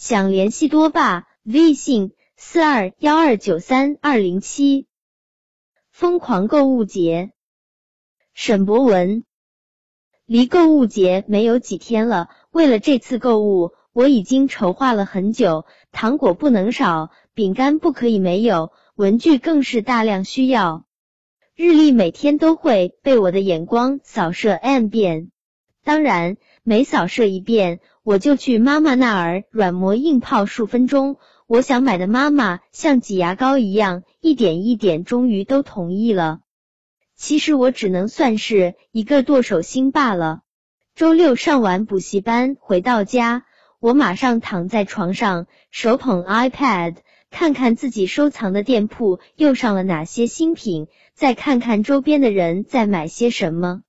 想联系多霸，微信四二幺二九三二零七。疯狂购物节，沈博文。离购物节没有几天了，为了这次购物，我已经筹划了很久。糖果不能少，饼干不可以没有，文具更是大量需要。日历每天都会被我的眼光扫射 n 遍，当然每扫射一遍，我就去妈妈那儿软磨硬泡数分钟。我想买的妈妈像挤牙膏一样，一点一点，终于都同意了。其实我只能算是一个剁手心罢了。周六上完补习班回到家，我马上躺在床上，手捧 iPad，看看自己收藏的店铺又上了哪些新品。再看看周边的人在买些什么，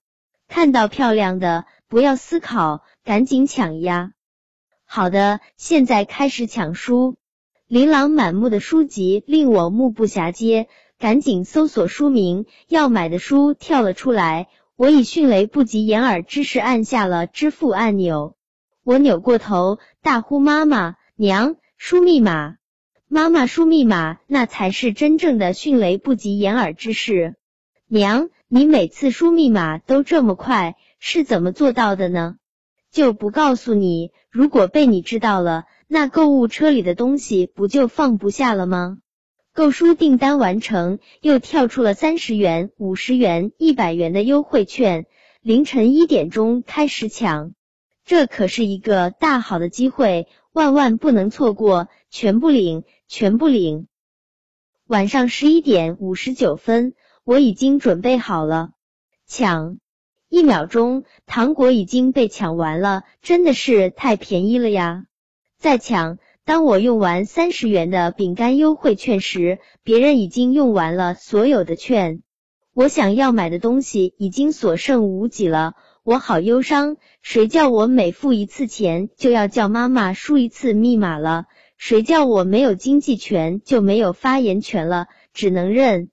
看到漂亮的不要思考，赶紧抢呀！好的，现在开始抢书。琳琅满目的书籍令我目不暇接，赶紧搜索书名，要买的书跳了出来。我以迅雷不及掩耳之势按下了支付按钮。我扭过头，大呼：“妈妈，娘，输密码！”妈妈输密码，那才是真正的迅雷不及掩耳之势。娘，你每次输密码都这么快，是怎么做到的呢？就不告诉你，如果被你知道了，那购物车里的东西不就放不下了吗？购书订单完成，又跳出了三十元、五十元、一百元的优惠券。凌晨一点钟开始抢，这可是一个大好的机会，万万不能错过，全部领！全部领！晚上十一点五十九分，我已经准备好了。抢！一秒钟，糖果已经被抢完了，真的是太便宜了呀！再抢！当我用完三十元的饼干优惠券时，别人已经用完了所有的券。我想要买的东西已经所剩无几了，我好忧伤。谁叫我每付一次钱就要叫妈妈输一次密码了？谁叫我没有经济权就没有发言权了？只能认。